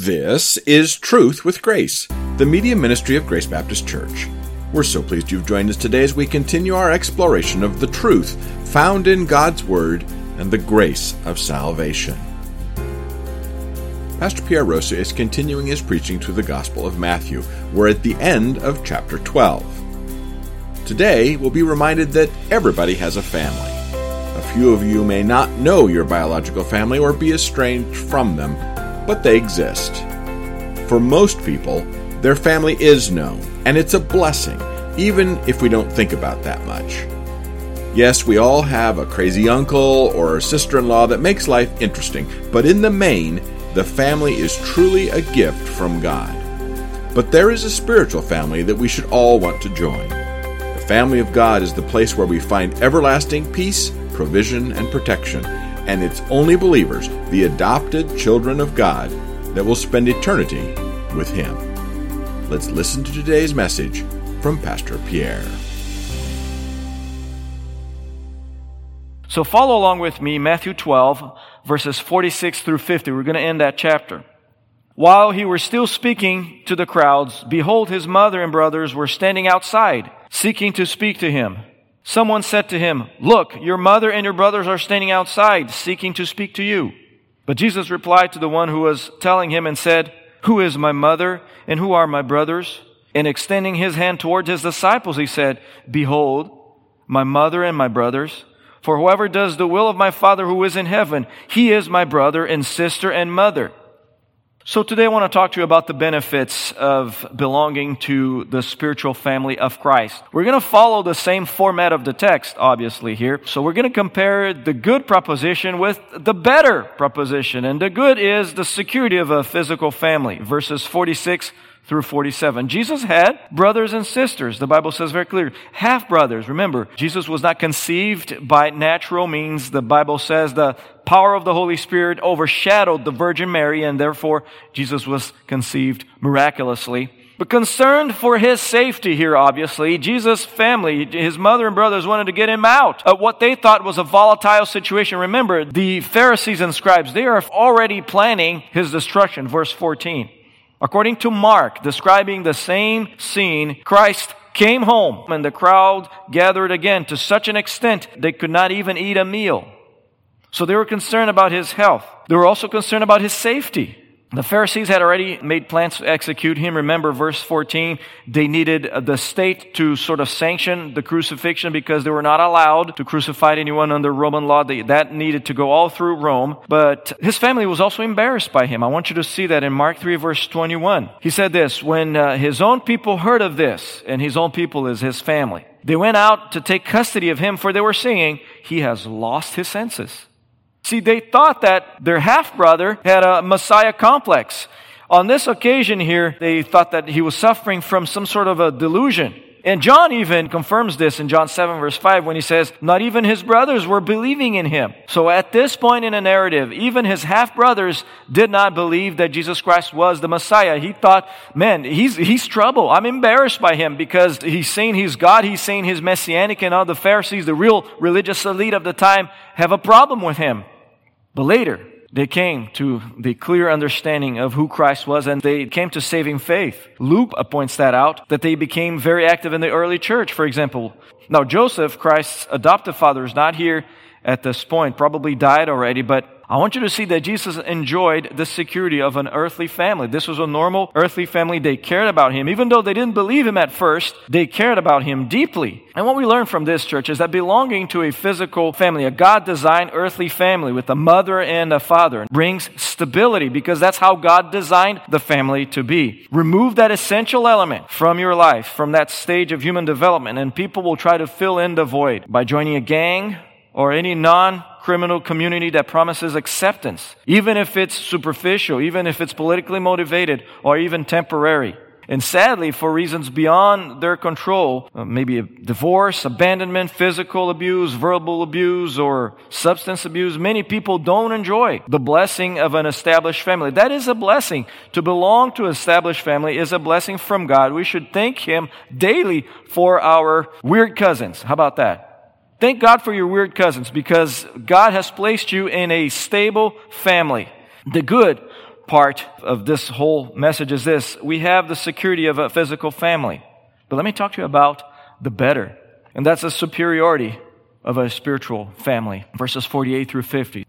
This is Truth with Grace, the media ministry of Grace Baptist Church. We're so pleased you've joined us today as we continue our exploration of the truth found in God's Word and the grace of salvation. Pastor Pierre Rosa is continuing his preaching through the Gospel of Matthew. We're at the end of chapter 12. Today, we'll be reminded that everybody has a family. A few of you may not know your biological family or be estranged from them but they exist. For most people, their family is known, and it's a blessing, even if we don't think about that much. Yes, we all have a crazy uncle or a sister in law that makes life interesting, but in the main, the family is truly a gift from God. But there is a spiritual family that we should all want to join. The family of God is the place where we find everlasting peace, provision, and protection and it's only believers, the adopted children of God, that will spend eternity with Him. Let's listen to today's message from Pastor Pierre. So follow along with me, Matthew 12, verses 46 through 50. We're going to end that chapter. While he was still speaking to the crowds, behold, his mother and brothers were standing outside, seeking to speak to him. Someone said to him, Look, your mother and your brothers are standing outside, seeking to speak to you. But Jesus replied to the one who was telling him and said, Who is my mother and who are my brothers? And extending his hand towards his disciples, he said, Behold, my mother and my brothers. For whoever does the will of my Father who is in heaven, he is my brother and sister and mother. So today I want to talk to you about the benefits of belonging to the spiritual family of Christ. We're going to follow the same format of the text, obviously, here. So we're going to compare the good proposition with the better proposition. And the good is the security of a physical family. Verses 46 through 47. Jesus had brothers and sisters. The Bible says very clearly, half brothers. Remember, Jesus was not conceived by natural means. The Bible says the power of the Holy Spirit overshadowed the Virgin Mary and therefore Jesus was conceived miraculously. But concerned for his safety here, obviously, Jesus' family, his mother and brothers wanted to get him out of what they thought was a volatile situation. Remember, the Pharisees and scribes, they are already planning his destruction. Verse 14. According to Mark, describing the same scene, Christ came home and the crowd gathered again to such an extent they could not even eat a meal. So they were concerned about his health. They were also concerned about his safety. The Pharisees had already made plans to execute him. Remember verse 14, they needed the state to sort of sanction the crucifixion because they were not allowed to crucify anyone under Roman law. that needed to go all through Rome. But his family was also embarrassed by him. I want you to see that in Mark 3 verse 21. He said this, when uh, his own people heard of this, and his own people is his family, they went out to take custody of him for they were saying, he has lost his senses. See, they thought that their half brother had a Messiah complex. On this occasion here, they thought that he was suffering from some sort of a delusion. And John even confirms this in John 7 verse 5 when he says, not even his brothers were believing in him. So at this point in the narrative, even his half brothers did not believe that Jesus Christ was the Messiah. He thought, man, he's, he's trouble. I'm embarrassed by him because he's saying he's God. He's saying he's messianic and all the Pharisees, the real religious elite of the time, have a problem with him. But later, they came to the clear understanding of who Christ was and they came to saving faith. Luke points that out, that they became very active in the early church, for example. Now, Joseph, Christ's adoptive father, is not here at this point, probably died already, but I want you to see that Jesus enjoyed the security of an earthly family. This was a normal earthly family. They cared about him. Even though they didn't believe him at first, they cared about him deeply. And what we learn from this church is that belonging to a physical family, a God designed earthly family with a mother and a father, brings stability because that's how God designed the family to be. Remove that essential element from your life, from that stage of human development, and people will try to fill in the void by joining a gang or any non criminal community that promises acceptance, even if it's superficial, even if it's politically motivated, or even temporary. And sadly, for reasons beyond their control, uh, maybe divorce, abandonment, physical abuse, verbal abuse, or substance abuse, many people don't enjoy the blessing of an established family. That is a blessing. To belong to an established family is a blessing from God. We should thank Him daily for our weird cousins. How about that? Thank God for your weird cousins because God has placed you in a stable family. The good part of this whole message is this. We have the security of a physical family. But let me talk to you about the better. And that's the superiority of a spiritual family. Verses 48 through 50.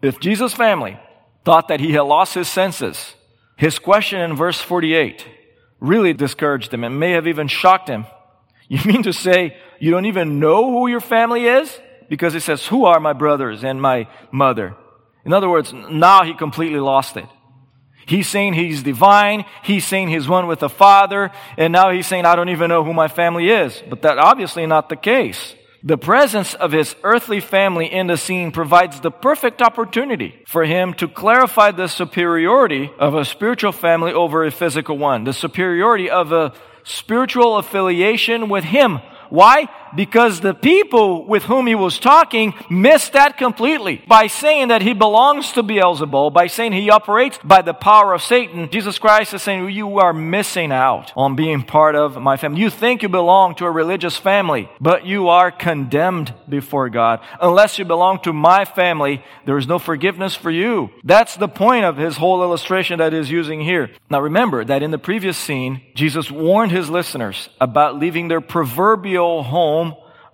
If Jesus' family thought that he had lost his senses, his question in verse 48 really discouraged him and may have even shocked him. You mean to say you don't even know who your family is? Because he says, Who are my brothers and my mother? In other words, now he completely lost it. He's saying he's divine. He's saying he's one with the Father. And now he's saying, I don't even know who my family is. But that obviously not the case. The presence of his earthly family in the scene provides the perfect opportunity for him to clarify the superiority of a spiritual family over a physical one. The superiority of a spiritual affiliation with him why? Because the people with whom he was talking missed that completely. By saying that he belongs to Beelzebul, by saying he operates by the power of Satan, Jesus Christ is saying you are missing out on being part of my family. You think you belong to a religious family, but you are condemned before God. Unless you belong to my family, there is no forgiveness for you. That's the point of his whole illustration that he's using here. Now remember that in the previous scene, Jesus warned his listeners about leaving their proverbial home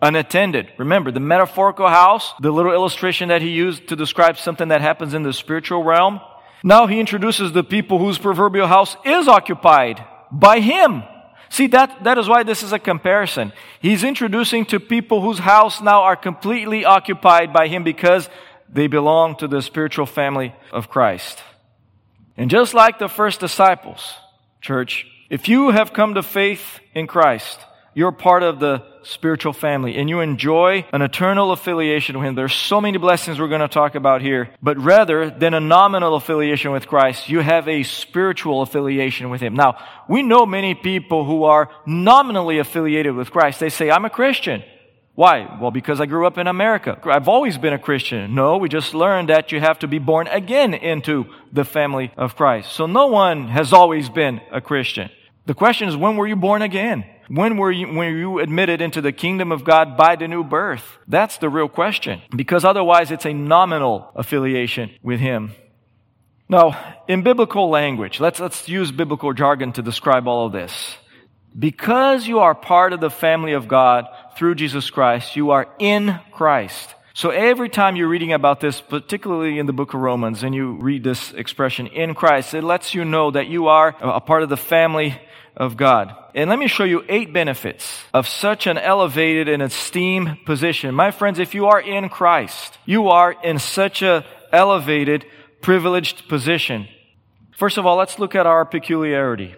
unattended. Remember, the metaphorical house, the little illustration that he used to describe something that happens in the spiritual realm. Now he introduces the people whose proverbial house is occupied by him. See, that, that is why this is a comparison. He's introducing to people whose house now are completely occupied by him because they belong to the spiritual family of Christ. And just like the first disciples, church, if you have come to faith in Christ, you're part of the spiritual family and you enjoy an eternal affiliation with Him. There's so many blessings we're going to talk about here. But rather than a nominal affiliation with Christ, you have a spiritual affiliation with Him. Now, we know many people who are nominally affiliated with Christ. They say, I'm a Christian. Why? Well, because I grew up in America. I've always been a Christian. No, we just learned that you have to be born again into the family of Christ. So no one has always been a Christian. The question is, when were you born again? When were you, you admitted into the kingdom of God by the new birth? That's the real question. Because otherwise it's a nominal affiliation with Him. Now, in biblical language, let's, let's use biblical jargon to describe all of this. Because you are part of the family of God through Jesus Christ, you are in Christ. So every time you're reading about this, particularly in the book of Romans, and you read this expression in Christ, it lets you know that you are a part of the family of God. And let me show you eight benefits of such an elevated and esteemed position. My friends, if you are in Christ, you are in such a elevated, privileged position. First of all, let's look at our peculiarity.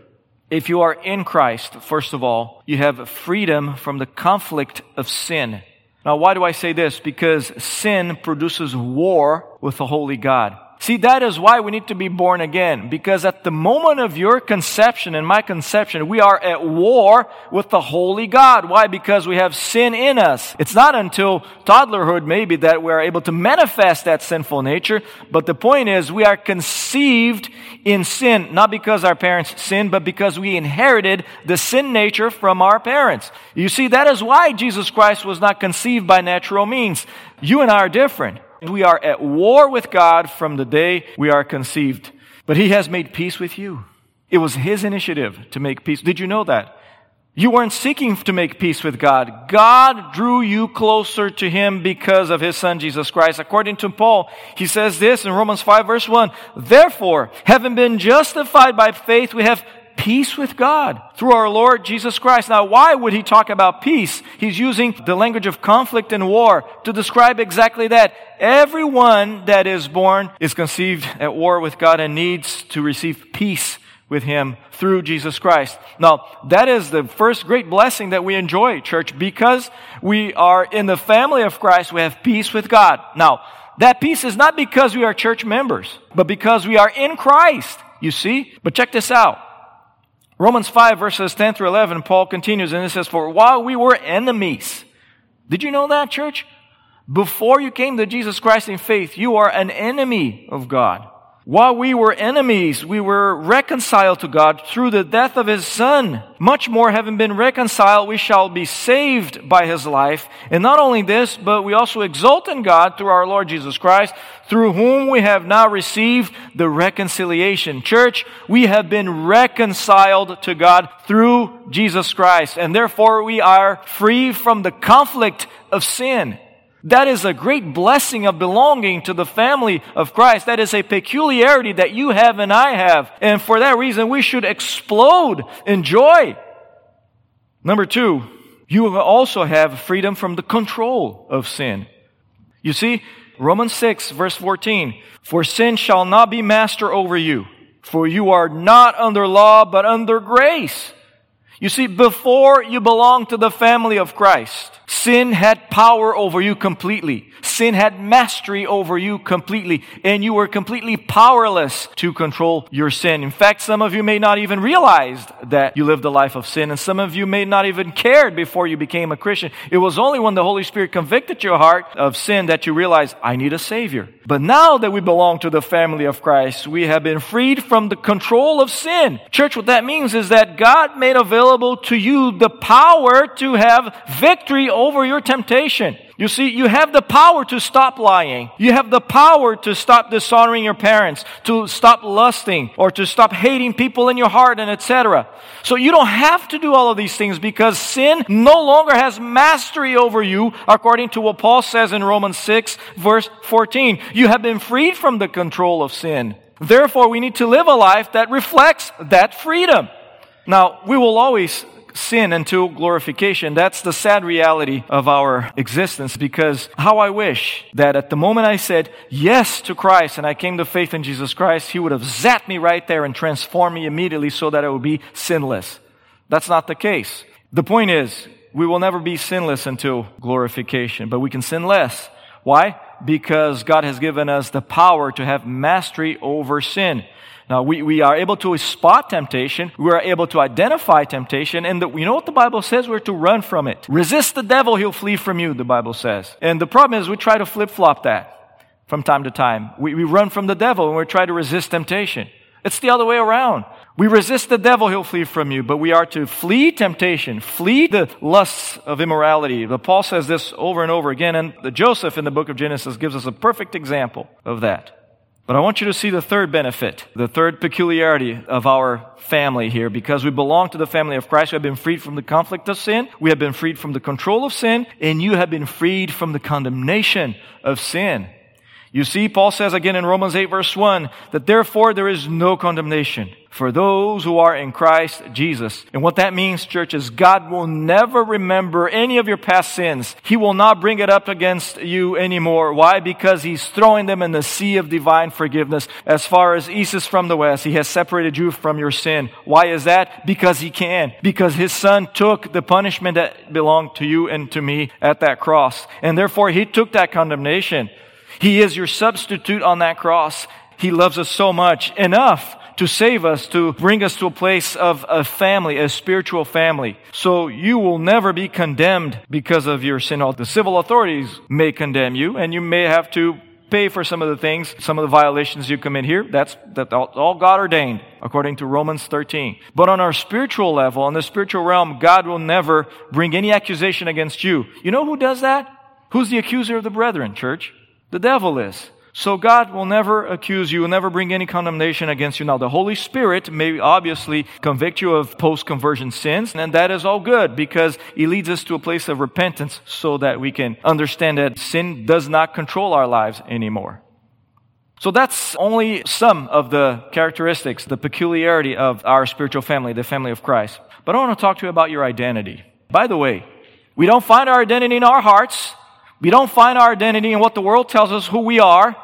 If you are in Christ, first of all, you have freedom from the conflict of sin. Now, why do I say this? Because sin produces war with the holy God. See, that is why we need to be born again. Because at the moment of your conception and my conception, we are at war with the Holy God. Why? Because we have sin in us. It's not until toddlerhood maybe that we're able to manifest that sinful nature. But the point is we are conceived in sin, not because our parents sinned, but because we inherited the sin nature from our parents. You see, that is why Jesus Christ was not conceived by natural means. You and I are different. We are at war with God from the day we are conceived. But He has made peace with you. It was His initiative to make peace. Did you know that? You weren't seeking to make peace with God. God drew you closer to Him because of His Son, Jesus Christ. According to Paul, he says this in Romans 5 verse 1, Therefore, having been justified by faith, we have peace with God through our Lord Jesus Christ. Now, why would he talk about peace? He's using the language of conflict and war to describe exactly that. Everyone that is born is conceived at war with God and needs to receive peace with him through Jesus Christ. Now, that is the first great blessing that we enjoy, church, because we are in the family of Christ, we have peace with God. Now, that peace is not because we are church members, but because we are in Christ, you see? But check this out. Romans 5 verses 10 through 11, Paul continues and it says, For while we were enemies, did you know that, church? Before you came to Jesus Christ in faith, you are an enemy of God. While we were enemies, we were reconciled to God through the death of His Son. Much more, having been reconciled, we shall be saved by His life. And not only this, but we also exult in God through our Lord Jesus Christ, through whom we have now received the reconciliation. Church, we have been reconciled to God through Jesus Christ, and therefore we are free from the conflict of sin. That is a great blessing of belonging to the family of Christ. That is a peculiarity that you have and I have. And for that reason, we should explode in joy. Number two, you also have freedom from the control of sin. You see, Romans 6 verse 14, for sin shall not be master over you, for you are not under law, but under grace. You see, before you belonged to the family of Christ, sin had power over you completely. Sin had mastery over you completely, and you were completely powerless to control your sin. In fact, some of you may not even realize that you lived a life of sin, and some of you may not even cared before you became a Christian. It was only when the Holy Spirit convicted your heart of sin that you realized, I need a Savior. But now that we belong to the family of Christ, we have been freed from the control of sin. Church, what that means is that God made available to you the power to have victory over your temptation. You see, you have the power to stop lying. You have the power to stop dishonoring your parents, to stop lusting, or to stop hating people in your heart, and etc. So you don't have to do all of these things because sin no longer has mastery over you, according to what Paul says in Romans 6, verse 14. You have been freed from the control of sin. Therefore, we need to live a life that reflects that freedom. Now, we will always sin until glorification. That's the sad reality of our existence because how I wish that at the moment I said yes to Christ and I came to faith in Jesus Christ, He would have zapped me right there and transformed me immediately so that I would be sinless. That's not the case. The point is, we will never be sinless until glorification, but we can sin less. Why? Because God has given us the power to have mastery over sin. Now, we, we are able to spot temptation. We are able to identify temptation. And the, you know what the Bible says? We're to run from it. Resist the devil, he'll flee from you, the Bible says. And the problem is we try to flip flop that from time to time. We, we run from the devil and we try to resist temptation. It's the other way around. We resist the devil, he'll flee from you, but we are to flee temptation, flee the lusts of immorality. But Paul says this over and over again, and Joseph in the book of Genesis gives us a perfect example of that. But I want you to see the third benefit, the third peculiarity of our family here. Because we belong to the family of Christ, we have been freed from the conflict of sin, we have been freed from the control of sin, and you have been freed from the condemnation of sin. You see, Paul says again in Romans 8 verse 1 that therefore there is no condemnation for those who are in Christ Jesus. And what that means, church, is God will never remember any of your past sins. He will not bring it up against you anymore. Why? Because He's throwing them in the sea of divine forgiveness. As far as east is from the west, He has separated you from your sin. Why is that? Because He can. Because His Son took the punishment that belonged to you and to me at that cross. And therefore He took that condemnation. He is your substitute on that cross. He loves us so much, enough to save us, to bring us to a place of a family, a spiritual family. So you will never be condemned because of your sin. The civil authorities may condemn you, and you may have to pay for some of the things, some of the violations you commit here. That's, that's all God ordained, according to Romans 13. But on our spiritual level, on the spiritual realm, God will never bring any accusation against you. You know who does that? Who's the accuser of the brethren, church? The devil is. So God will never accuse you, will never bring any condemnation against you. Now, the Holy Spirit may obviously convict you of post-conversion sins, and that is all good because it leads us to a place of repentance so that we can understand that sin does not control our lives anymore. So that's only some of the characteristics, the peculiarity of our spiritual family, the family of Christ. But I want to talk to you about your identity. By the way, we don't find our identity in our hearts. We don't find our identity in what the world tells us who we are.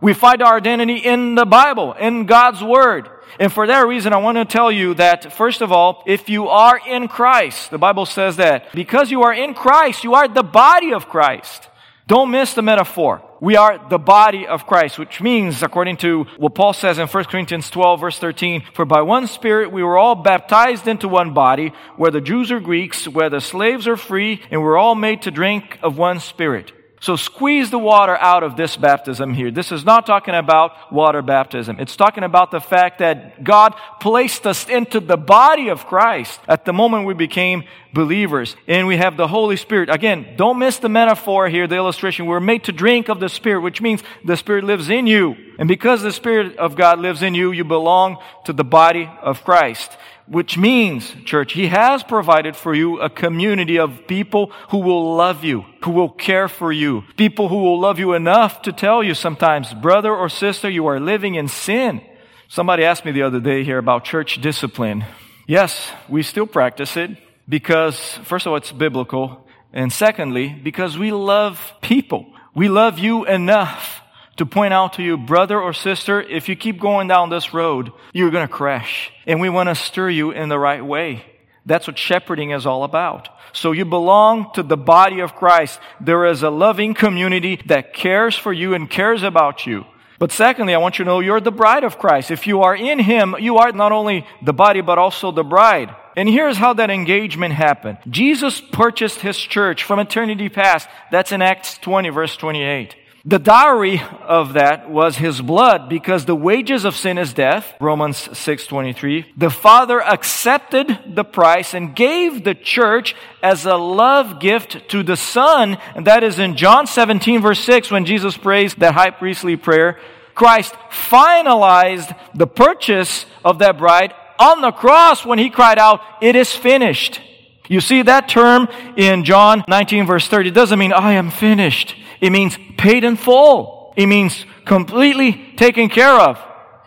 We find our identity in the Bible, in God's Word. And for that reason, I want to tell you that, first of all, if you are in Christ, the Bible says that because you are in Christ, you are the body of Christ. Don't miss the metaphor. We are the body of Christ, which means, according to what Paul says in 1 Corinthians 12, verse 13, for by one Spirit we were all baptized into one body, whether Jews or Greeks, whether slaves or free, and we're all made to drink of one Spirit. So squeeze the water out of this baptism here. This is not talking about water baptism. It's talking about the fact that God placed us into the body of Christ at the moment we became believers. And we have the Holy Spirit. Again, don't miss the metaphor here, the illustration. We're made to drink of the Spirit, which means the Spirit lives in you. And because the Spirit of God lives in you, you belong to the body of Christ. Which means, church, He has provided for you a community of people who will love you, who will care for you, people who will love you enough to tell you sometimes, brother or sister, you are living in sin. Somebody asked me the other day here about church discipline. Yes, we still practice it because, first of all, it's biblical. And secondly, because we love people. We love you enough to point out to you, brother or sister, if you keep going down this road, you're going to crash. And we want to stir you in the right way. That's what shepherding is all about. So you belong to the body of Christ. There is a loving community that cares for you and cares about you. But secondly, I want you to know you're the bride of Christ. If you are in Him, you are not only the body, but also the bride. And here's how that engagement happened. Jesus purchased His church from eternity past. That's in Acts 20, verse 28. The dowry of that was his blood because the wages of sin is death, Romans 6:23. The Father accepted the price and gave the church as a love gift to the Son, and that is in John 17 verse 6 when Jesus prays that high priestly prayer. Christ finalized the purchase of that bride on the cross when he cried out, "It is finished." You see that term in John 19 verse 30 it doesn't mean I am finished. It means paid in full. It means completely taken care of.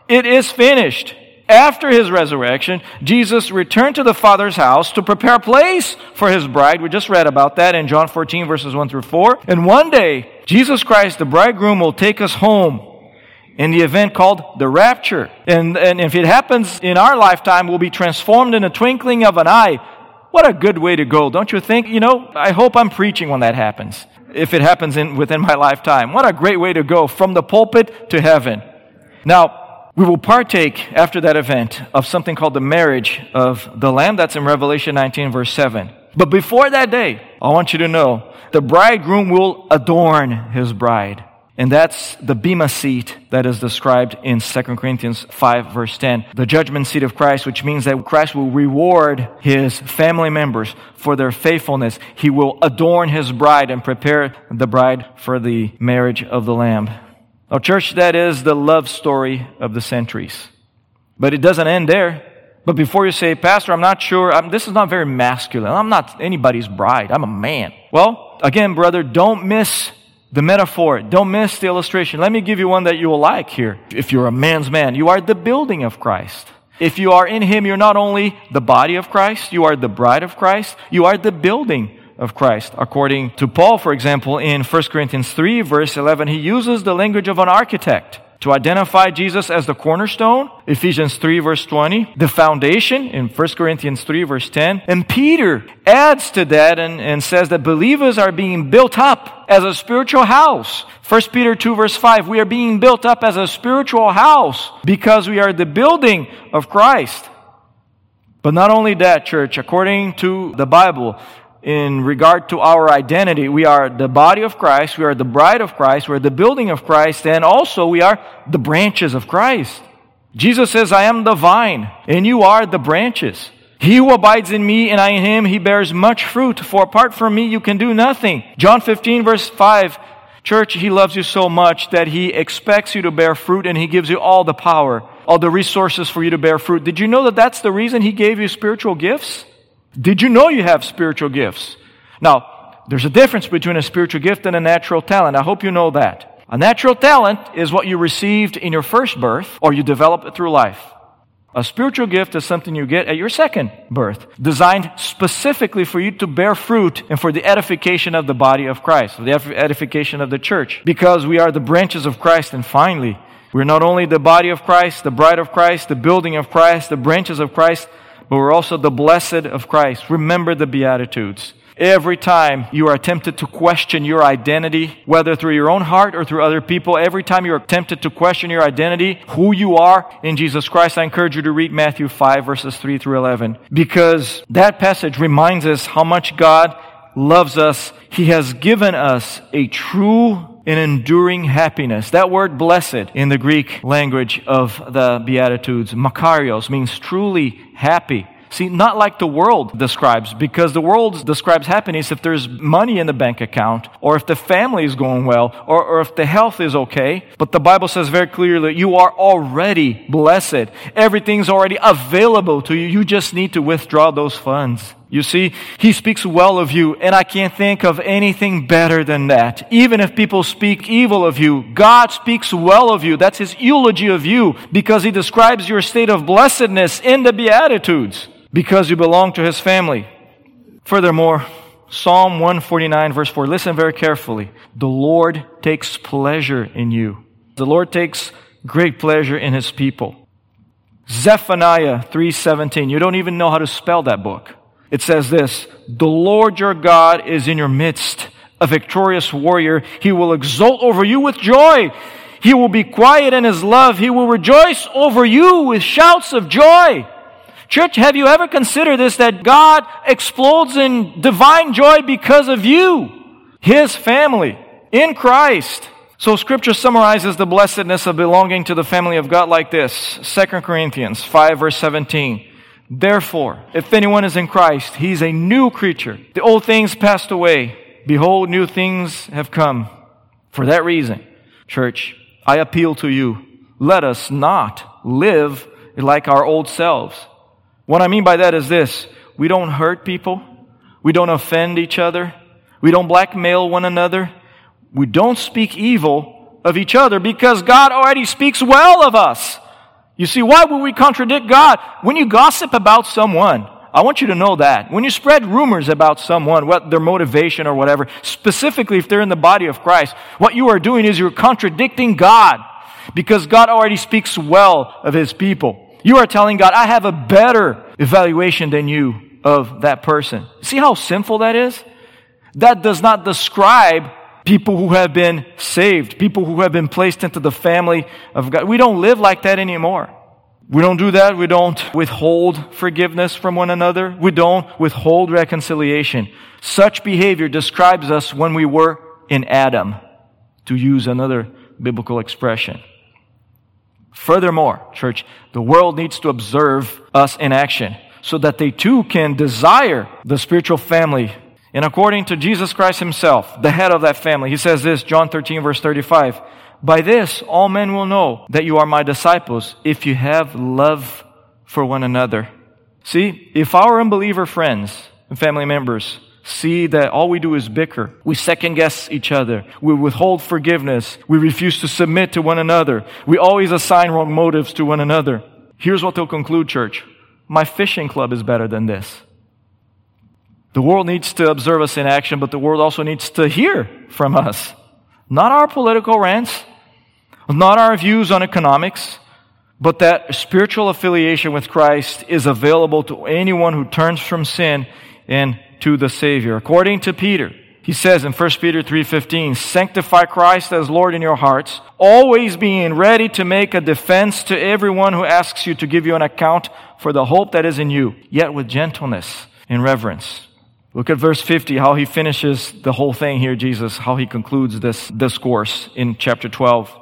It is finished. After his resurrection, Jesus returned to the Father's house to prepare a place for his bride. We just read about that in John 14 verses 1 through 4. And one day, Jesus Christ, the bridegroom, will take us home in the event called the rapture. And, and if it happens in our lifetime, we'll be transformed in a twinkling of an eye. What a good way to go, don't you think? You know, I hope I'm preaching when that happens if it happens in, within my lifetime. What a great way to go from the pulpit to heaven. Now, we will partake after that event of something called the marriage of the Lamb. That's in Revelation 19, verse 7. But before that day, I want you to know the bridegroom will adorn his bride. And that's the Bema seat that is described in 2 Corinthians 5 verse 10. The judgment seat of Christ, which means that Christ will reward his family members for their faithfulness. He will adorn his bride and prepare the bride for the marriage of the Lamb. Now, church, that is the love story of the centuries. But it doesn't end there. But before you say, Pastor, I'm not sure, I'm, this is not very masculine. I'm not anybody's bride. I'm a man. Well, again, brother, don't miss the metaphor. Don't miss the illustration. Let me give you one that you will like here. If you're a man's man, you are the building of Christ. If you are in Him, you're not only the body of Christ, you are the bride of Christ, you are the building of Christ. According to Paul, for example, in 1 Corinthians 3, verse 11, he uses the language of an architect to identify Jesus as the cornerstone, Ephesians 3 verse 20, the foundation in 1 Corinthians 3 verse 10. And Peter adds to that and, and says that believers are being built up as a spiritual house. 1 Peter 2 verse 5, we are being built up as a spiritual house because we are the building of Christ. But not only that, church, according to the Bible, in regard to our identity. We are the body of Christ, we are the bride of Christ, we're the building of Christ, and also we are the branches of Christ. Jesus says, I am the vine, and you are the branches. He who abides in me and I in him, he bears much fruit, for apart from me you can do nothing. John 15 verse 5, church, he loves you so much that he expects you to bear fruit and he gives you all the power, all the resources for you to bear fruit. Did you know that that's the reason he gave you spiritual gifts? Did you know you have spiritual gifts? Now, there's a difference between a spiritual gift and a natural talent. I hope you know that. A natural talent is what you received in your first birth or you develop it through life. A spiritual gift is something you get at your second birth, designed specifically for you to bear fruit and for the edification of the body of Christ, for the edification of the church. Because we are the branches of Christ, and finally, we're not only the body of Christ, the bride of Christ, the building of Christ, the branches of Christ, but we're also the blessed of Christ. Remember the Beatitudes. Every time you are tempted to question your identity, whether through your own heart or through other people, every time you are tempted to question your identity, who you are in Jesus Christ, I encourage you to read Matthew 5 verses 3 through 11. Because that passage reminds us how much God loves us, He has given us a true and enduring happiness. That word blessed in the Greek language of the Beatitudes, makarios, means truly happy. See, not like the world describes, because the world describes happiness if there's money in the bank account, or if the family is going well, or, or if the health is okay. But the Bible says very clearly, you are already blessed. Everything's already available to you. You just need to withdraw those funds. You see, he speaks well of you, and I can't think of anything better than that. Even if people speak evil of you, God speaks well of you. That's his eulogy of you, because he describes your state of blessedness in the Beatitudes because you belong to his family. Furthermore, Psalm 149, verse 4, listen very carefully. The Lord takes pleasure in you. The Lord takes great pleasure in his people. Zephaniah 3:17. You don't even know how to spell that book. It says this, "The Lord your God is in your midst, a victorious warrior. He will exult over you with joy. He will be quiet in his love. He will rejoice over you with shouts of joy." Church, have you ever considered this that God explodes in divine joy because of you, His family, in Christ? So scripture summarizes the blessedness of belonging to the family of God like this. 2 Corinthians 5 verse 17. Therefore, if anyone is in Christ, he's a new creature. The old things passed away. Behold, new things have come. For that reason, church, I appeal to you. Let us not live like our old selves. What I mean by that is this we don't hurt people, we don't offend each other, we don't blackmail one another, we don't speak evil of each other because God already speaks well of us. You see, why would we contradict God? When you gossip about someone, I want you to know that. When you spread rumors about someone, what their motivation or whatever, specifically if they're in the body of Christ, what you are doing is you're contradicting God because God already speaks well of his people. You are telling God, I have a better evaluation than you of that person. See how sinful that is? That does not describe people who have been saved, people who have been placed into the family of God. We don't live like that anymore. We don't do that. We don't withhold forgiveness from one another. We don't withhold reconciliation. Such behavior describes us when we were in Adam, to use another biblical expression. Furthermore, church, the world needs to observe us in action so that they too can desire the spiritual family. And according to Jesus Christ himself, the head of that family, he says this, John 13 verse 35, by this all men will know that you are my disciples if you have love for one another. See, if our unbeliever friends and family members see that all we do is bicker. We second guess each other. We withhold forgiveness. We refuse to submit to one another. We always assign wrong motives to one another. Here's what they'll conclude, church. My fishing club is better than this. The world needs to observe us in action, but the world also needs to hear from us. Not our political rants, not our views on economics, but that spiritual affiliation with Christ is available to anyone who turns from sin and to the Savior. According to Peter, he says in 1 Peter 3:15, "Sanctify Christ as Lord in your hearts, always being ready to make a defense to everyone who asks you to give you an account for the hope that is in you, yet with gentleness and reverence." Look at verse 50, how he finishes the whole thing here, Jesus, how he concludes this discourse in chapter 12.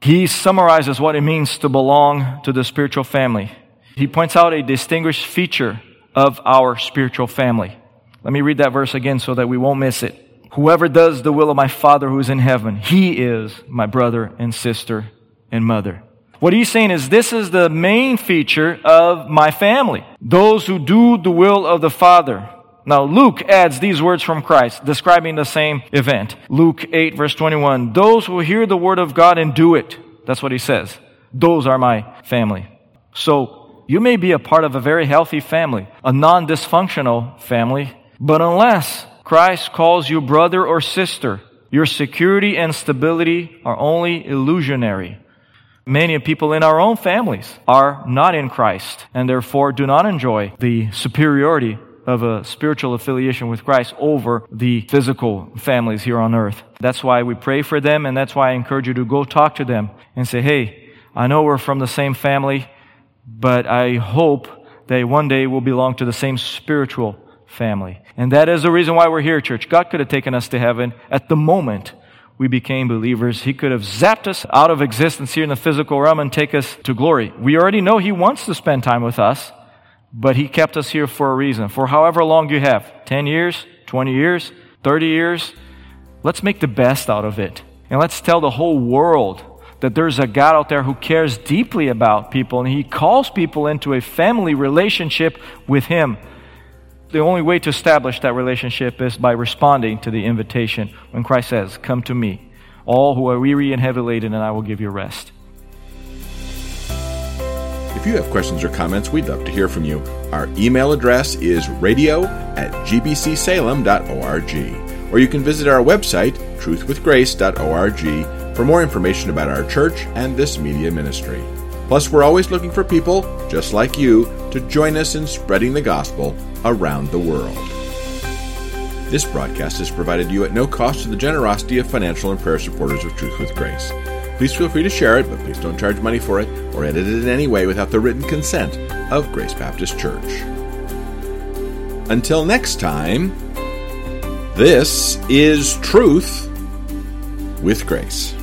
He summarizes what it means to belong to the spiritual family. He points out a distinguished feature of our spiritual family. Let me read that verse again so that we won't miss it. Whoever does the will of my Father who is in heaven, he is my brother and sister and mother. What he's saying is this is the main feature of my family. Those who do the will of the Father. Now Luke adds these words from Christ describing the same event. Luke 8 verse 21. Those who hear the word of God and do it. That's what he says. Those are my family. So you may be a part of a very healthy family, a non-dysfunctional family, but unless Christ calls you brother or sister, your security and stability are only illusionary. Many people in our own families are not in Christ and therefore do not enjoy the superiority of a spiritual affiliation with Christ over the physical families here on earth. That's why we pray for them and that's why I encourage you to go talk to them and say, hey, I know we're from the same family, but I hope that one day we'll belong to the same spiritual family. And that is the reason why we're here, church. God could have taken us to heaven at the moment we became believers. He could have zapped us out of existence here in the physical realm and take us to glory. We already know He wants to spend time with us, but He kept us here for a reason. For however long you have 10 years, 20 years, 30 years let's make the best out of it. And let's tell the whole world that there's a God out there who cares deeply about people and He calls people into a family relationship with Him. The only way to establish that relationship is by responding to the invitation when Christ says, Come to me, all who are weary and heavy laden, and I will give you rest. If you have questions or comments, we'd love to hear from you. Our email address is radio at gbcsalem.org, or you can visit our website, truthwithgrace.org, for more information about our church and this media ministry. Plus, we're always looking for people, just like you, to join us in spreading the gospel around the world. This broadcast is provided to you at no cost to the generosity of financial and prayer supporters of Truth with Grace. Please feel free to share it, but please don't charge money for it or edit it in any way without the written consent of Grace Baptist Church. Until next time, this is Truth with Grace.